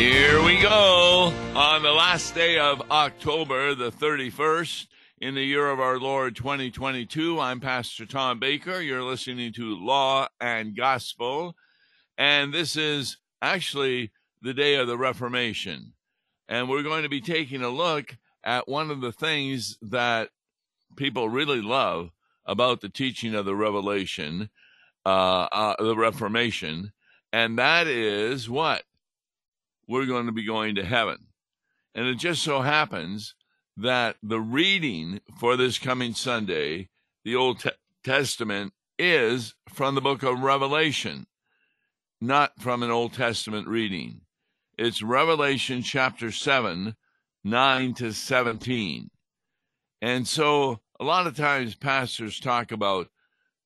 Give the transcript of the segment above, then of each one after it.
Here we go on the last day of October, the 31st, in the year of our Lord 2022. I'm Pastor Tom Baker. You're listening to Law and Gospel, and this is actually the day of the Reformation. And we're going to be taking a look at one of the things that people really love about the teaching of the Revelation, uh, uh, the Reformation, and that is what? We're going to be going to heaven. And it just so happens that the reading for this coming Sunday, the Old Te- Testament, is from the book of Revelation, not from an Old Testament reading. It's Revelation chapter 7, 9 to 17. And so a lot of times pastors talk about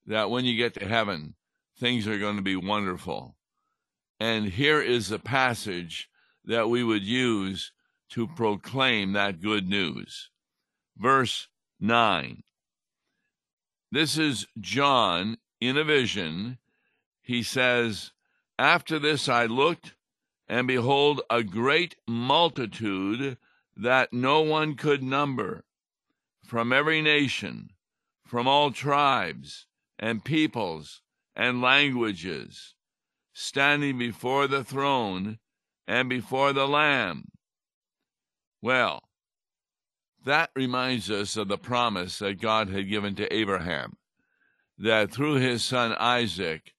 that when you get to heaven, things are going to be wonderful. And here is a passage that we would use to proclaim that good news. Verse 9. This is John in a vision. He says, After this I looked, and behold, a great multitude that no one could number, from every nation, from all tribes and peoples and languages, standing before the throne and before the Lamb. Well, that reminds us of the promise that God had given to Abraham that through his son Isaac,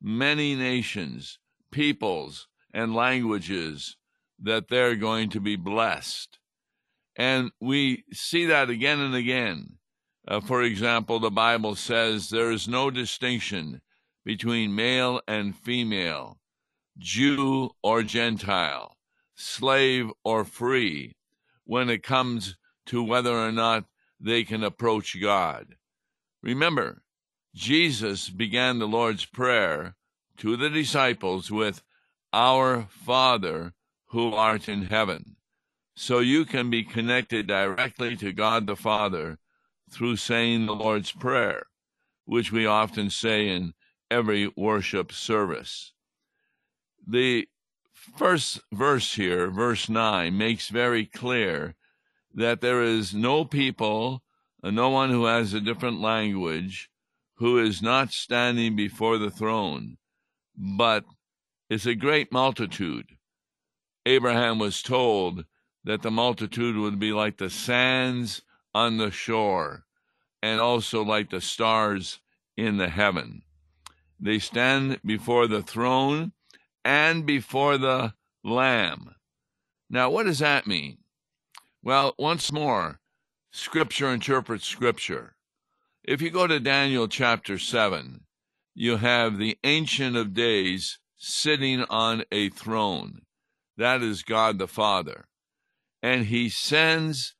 many nations, peoples, and languages that they're going to be blessed. And we see that again and again. Uh, for example, the Bible says there is no distinction between male and female, Jew or Gentile, slave or free, when it comes to whether or not they can approach God. Remember, Jesus began the Lord's Prayer to the disciples with, Our Father who art in heaven. So you can be connected directly to God the Father through saying the Lord's Prayer, which we often say in every worship service the first verse here, verse 9, makes very clear that there is no people, uh, no one who has a different language, who is not standing before the throne, but is a great multitude. Abraham was told that the multitude would be like the sands on the shore and also like the stars in the heaven. They stand before the throne and before the Lamb. Now, what does that mean? Well, once more, Scripture interprets Scripture. If you go to Daniel chapter 7, you have the Ancient of Days sitting on a throne. That is God the Father. And he sends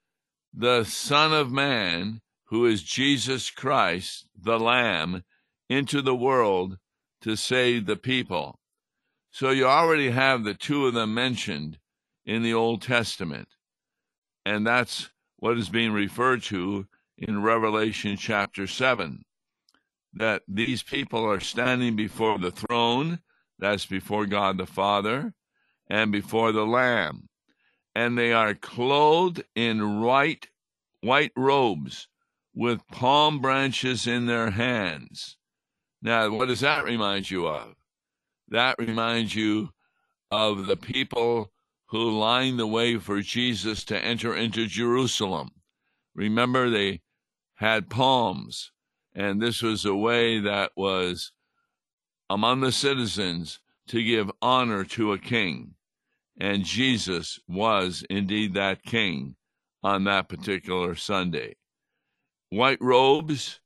the Son of Man, who is Jesus Christ, the Lamb, into the world to save the people. So you already have the two of them mentioned in the Old Testament. And that's what is being referred to in Revelation chapter 7 that these people are standing before the throne, that's before God the Father, and before the Lamb. And they are clothed in white, white robes with palm branches in their hands. Now, what does that remind you of? That reminds you of the people who lined the way for Jesus to enter into Jerusalem. Remember, they had palms, and this was a way that was among the citizens to give honor to a king. And Jesus was indeed that king on that particular Sunday. White robes,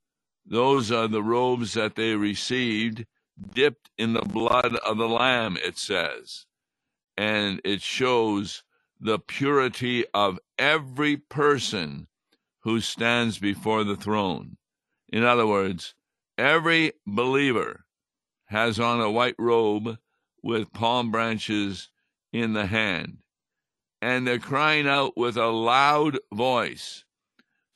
those are the robes that they received dipped in the blood of the Lamb, it says. And it shows the purity of every person who stands before the throne. In other words, every believer has on a white robe with palm branches in the hand. And they're crying out with a loud voice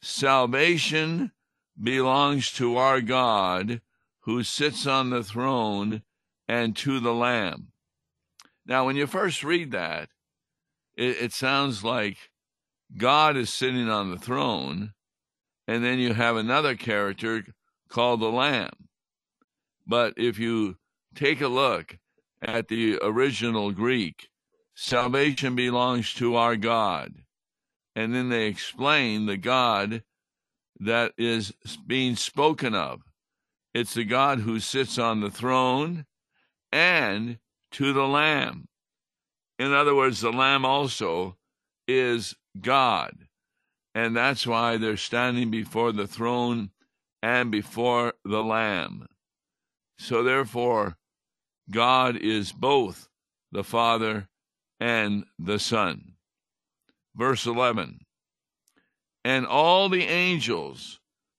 Salvation belongs to our God who sits on the throne and to the Lamb. Now, when you first read that, it, it sounds like God is sitting on the throne, and then you have another character called the Lamb. But if you take a look at the original Greek, salvation belongs to our God. And then they explain the God that is being spoken of. It's the God who sits on the throne and to the Lamb. In other words, the Lamb also is God. And that's why they're standing before the throne and before the Lamb. So therefore, God is both the Father and the Son. Verse 11 And all the angels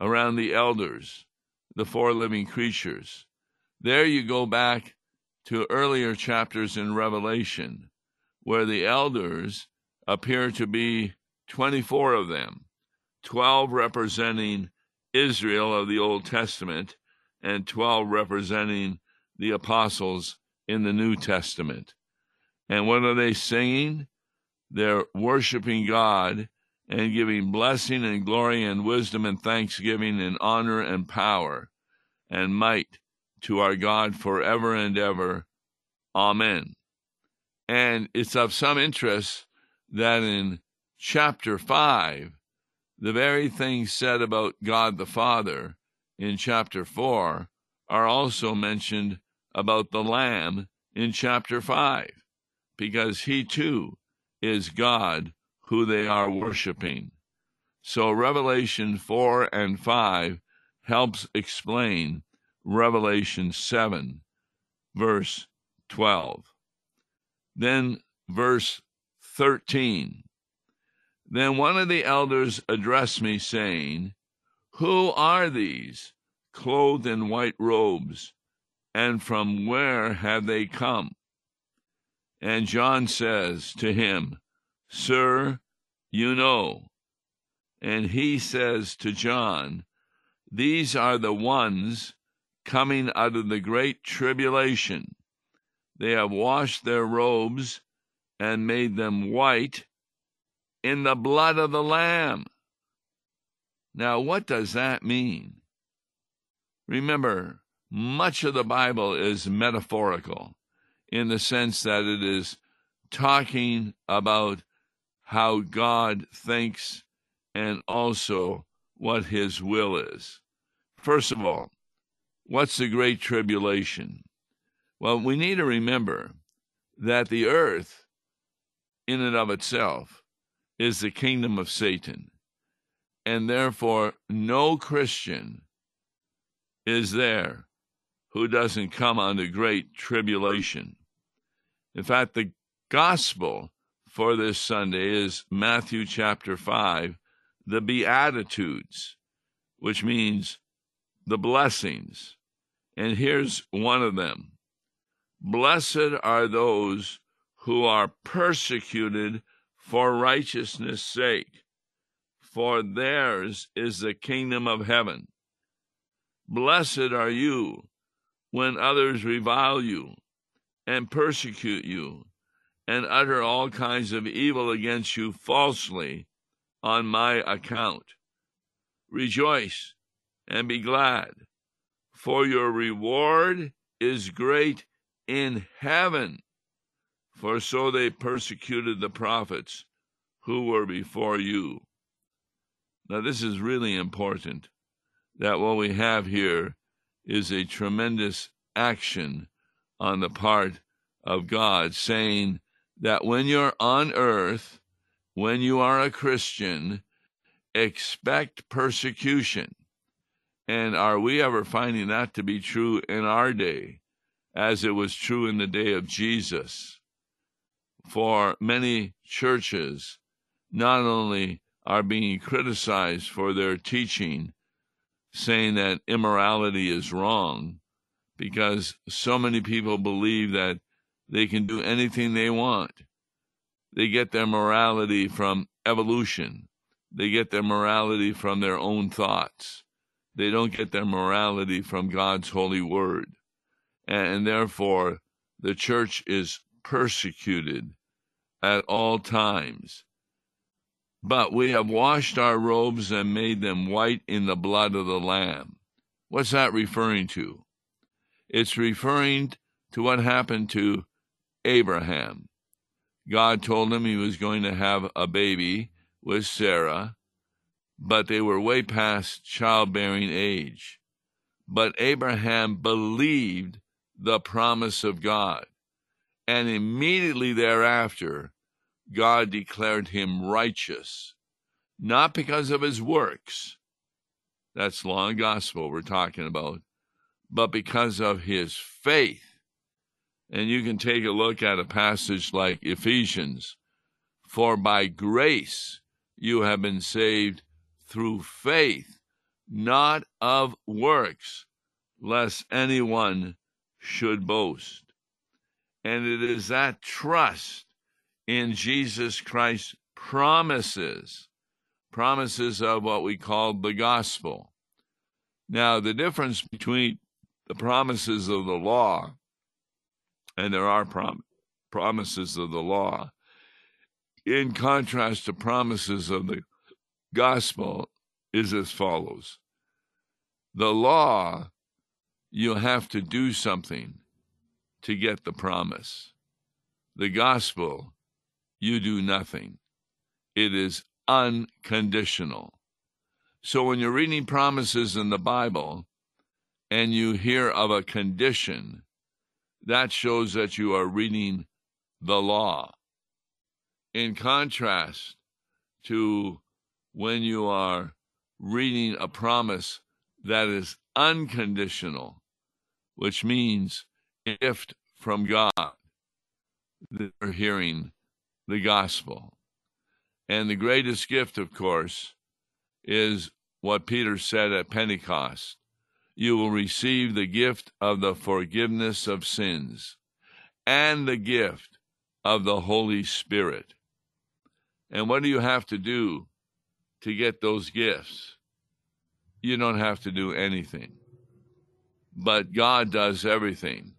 Around the elders, the four living creatures. There you go back to earlier chapters in Revelation, where the elders appear to be 24 of them, 12 representing Israel of the Old Testament, and 12 representing the apostles in the New Testament. And what are they singing? They're worshiping God and giving blessing and glory and wisdom and thanksgiving and honor and power and might to our God forever and ever. Amen. And it's of some interest that in chapter 5, the very things said about God the Father in chapter 4 are also mentioned about the Lamb in chapter 5, because he too is God who they are worshiping. So Revelation 4 and 5 helps explain Revelation 7, verse 12. Then verse 13 then one of the elders addressed me, saying, Who are these, clothed in white robes, and from where have they come? And John says to him, Sir, you know. And he says to John, These are the ones coming out of the great tribulation. They have washed their robes and made them white in the blood of the Lamb. Now, what does that mean? Remember, much of the Bible is metaphorical in the sense that it is talking about how God thinks and also what his will is. First of all, what's the Great Tribulation? Well, we need to remember that the earth, in and of itself, is the kingdom of Satan. And therefore, no Christian is there who doesn't come under great tribulation. In fact, the gospel for this Sunday is Matthew chapter 5, the Beatitudes, which means the blessings. And here's one of them Blessed are those who are persecuted for righteousness' sake, for theirs is the kingdom of heaven. Blessed are you when others revile you and persecute you and utter all kinds of evil against you falsely on my account. Rejoice and be glad, for your reward is great in heaven for so they persecuted the prophets who were before you. Now, this is really important that what we have here is a tremendous action on the part of God, saying that when you're on earth, when you are a Christian, expect persecution. And are we ever finding that to be true in our day, as it was true in the day of Jesus? for many churches not only are being criticized for their teaching, saying that immorality is wrong, because so many people believe that they can do anything they want. They get their morality from evolution. They get their morality from their own thoughts. They don't get their morality from God's holy word. And, therefore, the church is persecuted at all times. But we have washed our robes and made them white in the blood of the Lamb. What's that referring to? It's referring to what happened to Abraham. God told him he was going to have a baby with Sarah, but they were way past childbearing age. But Abraham believed the promise of God, and immediately thereafter, God declared him righteous, not because of his works. That's and gospel we're talking about, but because of his faith. And you can take a look at a passage like Ephesians For by grace you have been saved through faith, not of works, lest anyone should boast. And it is that trust in Jesus Christ's promises, promises of what we call the gospel. Now, the difference between the promises of the law, and there are prom- promises of the law, in contrast to promises of the gospel, is as follows The law, you have to do something to get the promise. The gospel, you do nothing. It is unconditional. So when you're reading promises in the Bible and you hear of a condition, that shows that you are reading the law. In contrast to when you are reading a promise that is unconditional, which means gift from God, they're hearing the gospel. And the greatest gift, of course, is what Peter said at Pentecost you will receive the gift of the forgiveness of sins and the gift of the Holy Spirit. And what do you have to do to get those gifts? You don't have to do anything. But God does everything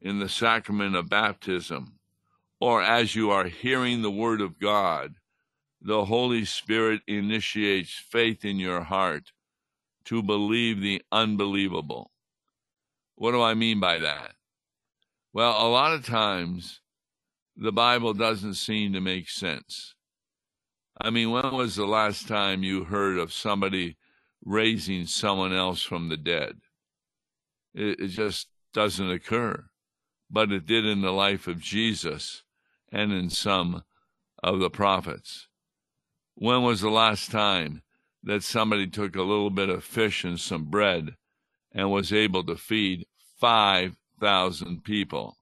in the sacrament of baptism or as you are hearing the word of God, the Holy Spirit initiates faith in your heart to believe the unbelievable. What do I mean by that? Well, a lot of times the Bible doesn't seem to make sense. I mean, when was the last time you heard of somebody raising someone else from the dead? It, it just doesn't occur. But it did in the life of Jesus and in some of the prophets. When was the last time that somebody took a little bit of fish and some bread and was able to feed 5,000 people?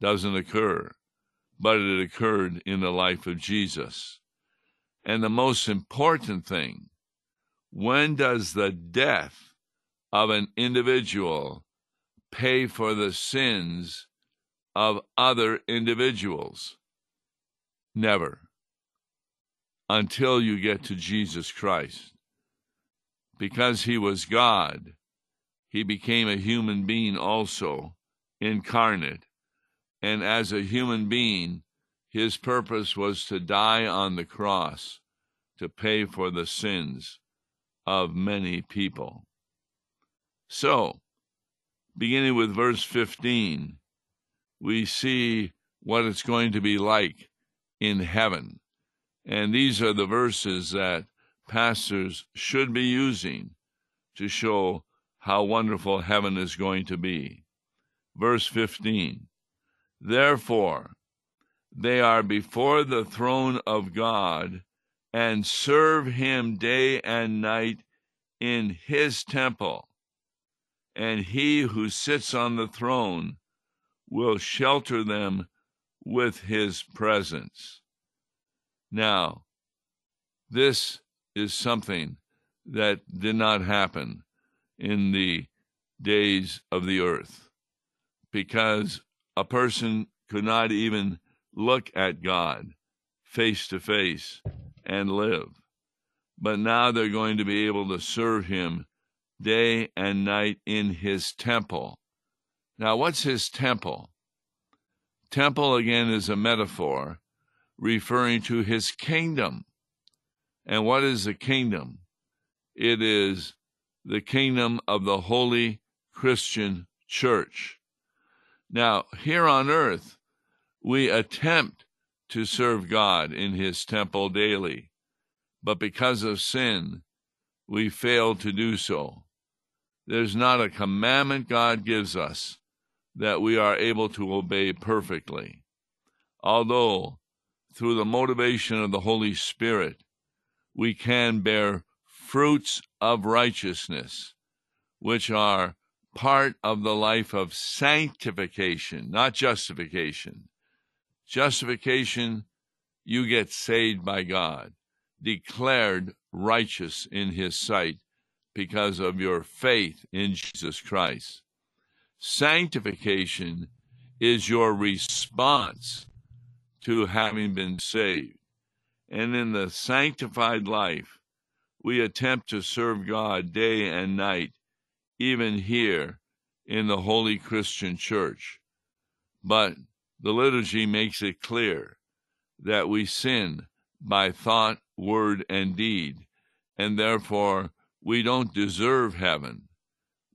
Doesn't occur, but it occurred in the life of Jesus. And the most important thing when does the death of an individual pay for the sins of other individuals. Never. Until you get to Jesus Christ. Because he was God, he became a human being also, incarnate. And as a human being, his purpose was to die on the cross to pay for the sins of many people. So, beginning with verse 15, we see what it's going to be like in heaven. And these are the verses that pastors should be using to show how wonderful heaven is going to be. Verse 15 Therefore, they are before the throne of God and serve him day and night in his temple. And he who sits on the throne will shelter them with his presence. Now, this is something that did not happen in the days of the earth because a person could not even look at God face to face and live. But now they're going to be able to serve him day and night in his temple. Now, what's his temple? Temple, again, is a metaphor referring to his kingdom. And what is the kingdom? It is the kingdom of the Holy Christian Church. Now, here on earth, we attempt to serve God in his temple daily, but because of sin, we fail to do so. There's not a commandment God gives us that we are able to obey perfectly. Although, through the motivation of the Holy Spirit, we can bear fruits of righteousness, which are part of the life of sanctification, not justification. Justification, you get saved by God, declared righteous in His sight because of your faith in Jesus Christ. Sanctification is your response to having been saved. And in the sanctified life, we attempt to serve God day and night, even here in the Holy Christian Church. But the liturgy makes it clear that we sin by thought, word, and deed, and therefore we don't deserve heaven,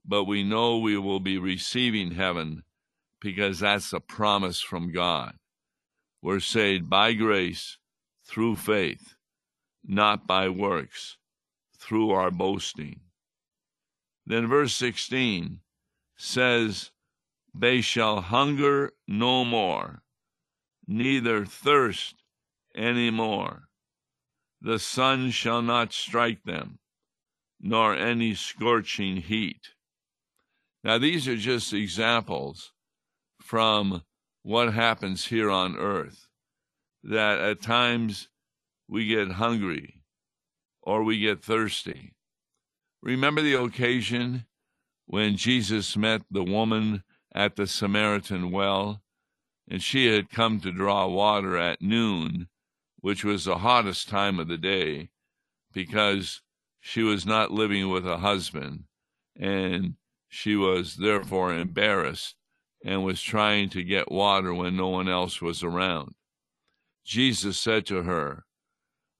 but we know we will be receiving heaven because that's a promise from God. We're saved by grace through faith, not by works, through our boasting. Then verse 16 says, They shall hunger no more, neither thirst any more. The sun shall not strike them nor any scorching heat. Now, these are just examples from what happens here on earth that at times we get hungry or we get thirsty. Remember the occasion when Jesus met the woman at the Samaritan well, and she had come to draw water at noon, which was the hottest time of the day, because she was not living with a husband, and she was therefore embarrassed and was trying to get water when no one else was around. Jesus said to her,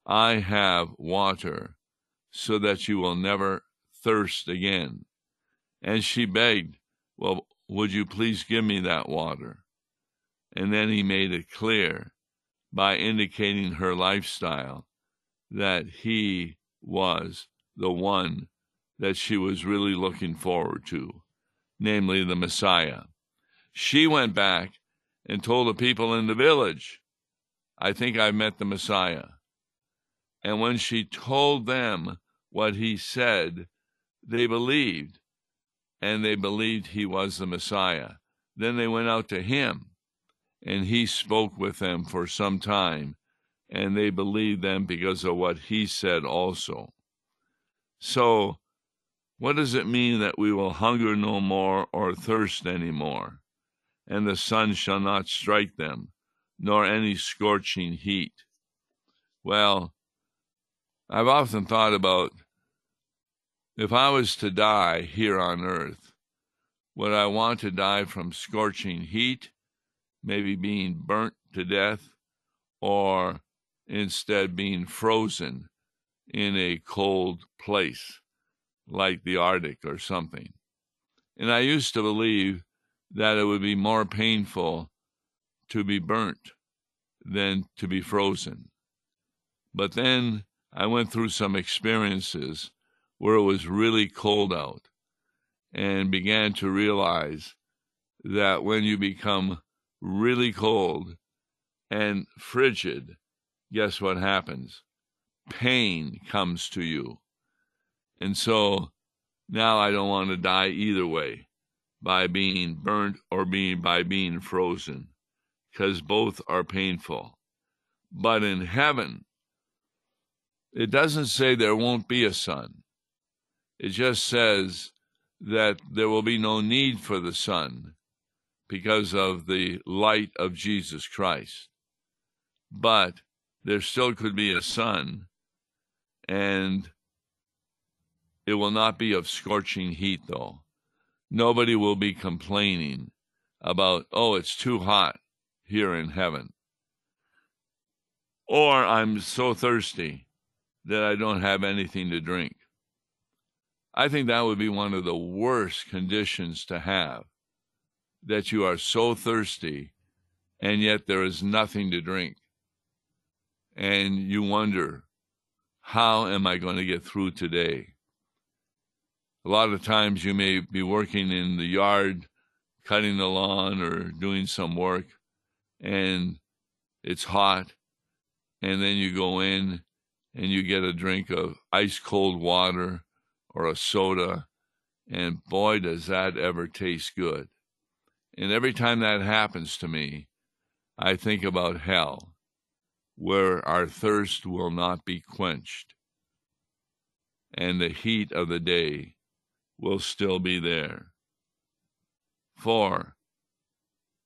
I have water so that you will never thirst again. And she begged, Well, would you please give me that water? And then he made it clear by indicating her lifestyle that he was the one that she was really looking forward to, namely the Messiah. She went back and told the people in the village, I think I met the Messiah. And when she told them what he said, they believed, and they believed he was the Messiah. Then they went out to him, and he spoke with them for some time, and they believed them because of what he said also. So, what does it mean that we will hunger no more or thirst any more, and the sun shall not strike them, nor any scorching heat? Well, I've often thought about if I was to die here on earth, would I want to die from scorching heat, maybe being burnt to death, or instead being frozen in a cold place like the Arctic or something. And I used to believe that it would be more painful to be burnt than to be frozen. But then I went through some experiences where it was really cold out and began to realize that when you become really cold and frigid, guess what happens? pain comes to you. And so now I don't want to die either way by being burnt or being by being frozen because both are painful. But in heaven, it doesn't say there won't be a sun. It just says that there will be no need for the sun because of the light of Jesus Christ. But there still could be a sun, and it will not be of scorching heat, though. Nobody will be complaining about, oh, it's too hot here in heaven. Or I'm so thirsty that I don't have anything to drink. I think that would be one of the worst conditions to have that you are so thirsty and yet there is nothing to drink. And you wonder, how am I going to get through today? A lot of times you may be working in the yard, cutting the lawn or doing some work, and it's hot. And then you go in and you get a drink of ice cold water or a soda, and boy, does that ever taste good. And every time that happens to me, I think about hell, where our thirst will not be quenched, and the heat of the day will still be there. For,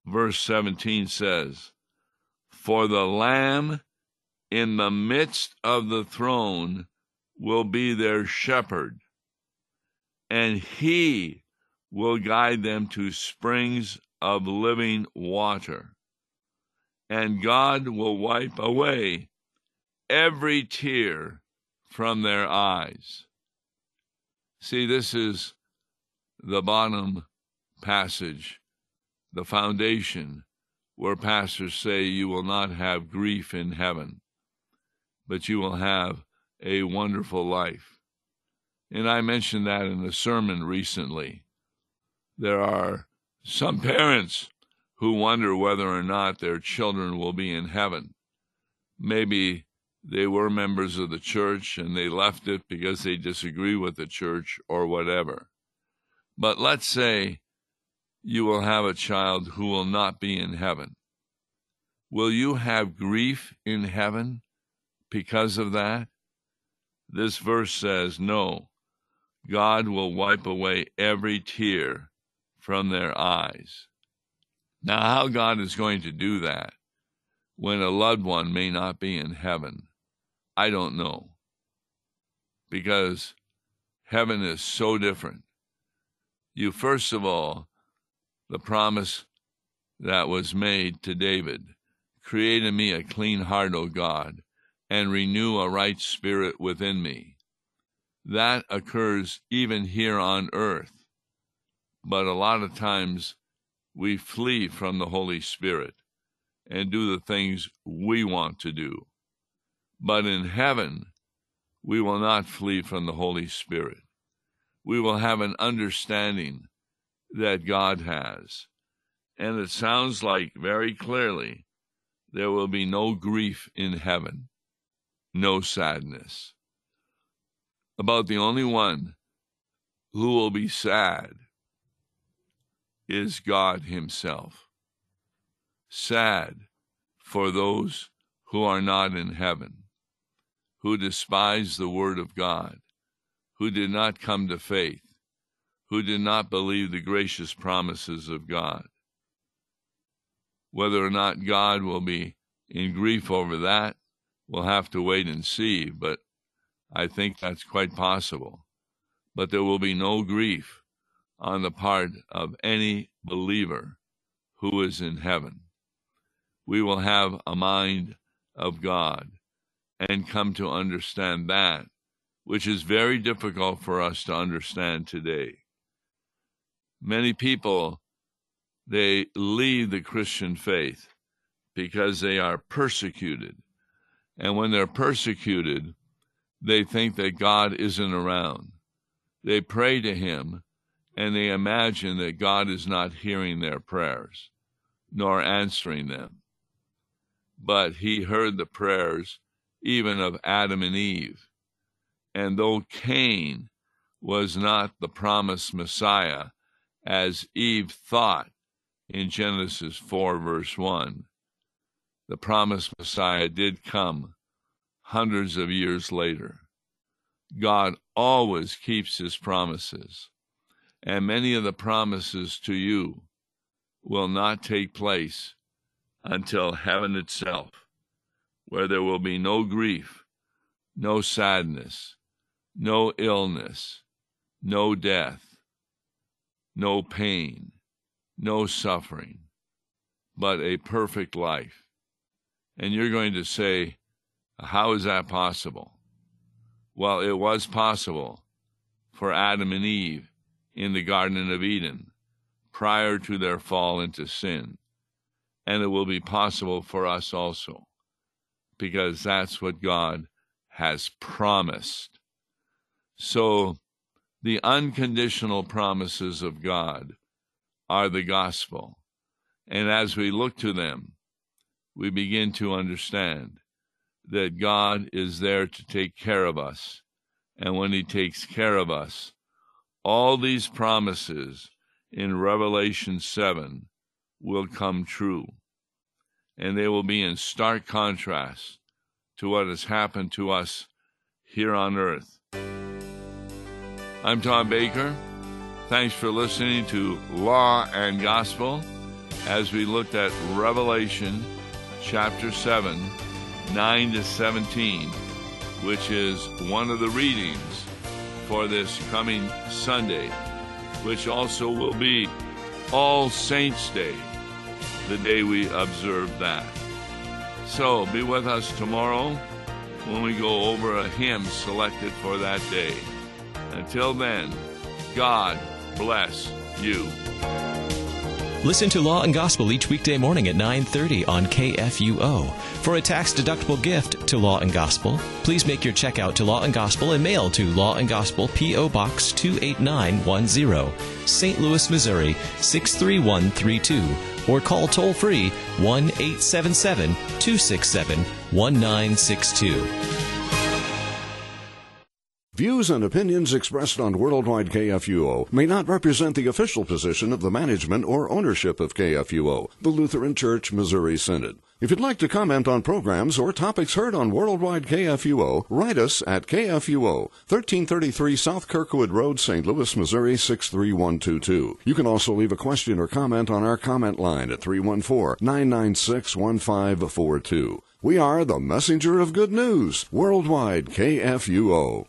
verse 17 says, For the Lamb in the midst of the throne will be their shepherd, and he will guide them to springs of living water. And God will wipe away every tear from their eyes. See, this is the bottom passage, the foundation, where pastors say you will not have grief in heaven but you will have a wonderful life. And I mentioned that in a sermon recently. There are some parents who wonder whether or not their children will be in heaven. Maybe they were members of the church and they left it because they disagree with the church or whatever. But let's say you will have a child who will not be in heaven. Will you have grief in heaven? because of that? This verse says, No, God will wipe away every tear from their eyes. Now, how God is going to do that when a loved one may not be in heaven, I don't know. Because heaven is so different. You, first of all, the promise that was made to David create in me a clean heart, O God, and renew a right spirit within me. That occurs even here on earth. But a lot of times we flee from the Holy Spirit and do the things we want to do. But in heaven, we will not flee from the Holy Spirit. We will have an understanding that God has. And it sounds like very clearly there will be no grief in heaven no sadness. About the only one who will be sad is God Himself. Sad for those who are not in heaven, who despised the Word of God, who did not come to faith, who did not believe the gracious promises of God. Whether or not God will be in grief over that We'll have to wait and see, but I think that's quite possible. But there will be no grief on the part of any believer who is in heaven. We will have a mind of God and come to understand that, which is very difficult for us to understand today. Many people, they leave the Christian faith because they are persecuted and when they're persecuted, they think that God isn't around. They pray to Him and they imagine that God is not hearing their prayers nor answering them. But He heard the prayers even of Adam and Eve. And though Cain was not the promised Messiah, as Eve thought in Genesis 4, verse 1, the promised Messiah did come hundreds of years later. God always keeps his promises, and many of the promises to you will not take place until heaven itself, where there will be no grief, no sadness, no illness, no death, no pain, no suffering, but a perfect life. And you're going to say, How is that possible? Well, it was possible for Adam and Eve in the Garden of Eden prior to their fall into sin. And it will be possible for us also, because that's what God has promised. So, the unconditional promises of God are the gospel. And as we look to them, we begin to understand that God is there to take care of us. And when He takes care of us, all these promises in Revelation 7 will come true. And they will be in stark contrast to what has happened to us here on earth. I'm Tom Baker. Thanks for listening to Law and Gospel as we looked at Revelation chapter 7, 9 to 17, which is one of the readings for this coming Sunday, which also will be All Saints' Day, the day we observe that. So be with us tomorrow when we go over a hymn selected for that day. Until then, God bless you. Listen to Law and Gospel each weekday morning at 9:30 on KFUO. For a tax-deductible gift to Law and Gospel, please make your check out to Law and Gospel and mail to Law and Gospel PO Box 28910, St. Louis, Missouri 63132 or call toll free 1-877-267-1962. Views and opinions expressed on Worldwide KFUO may not represent the official position of the management or ownership of KFUO, the Lutheran Church Missouri Synod. If you'd like to comment on programs or topics heard on Worldwide KFUO, write us at KFUO, 1333 South Kirkwood Road, St. Louis, Missouri 63122. You can also leave a question or comment on our comment line at 314-996-1542. We are the messenger of good news, Worldwide KFUO.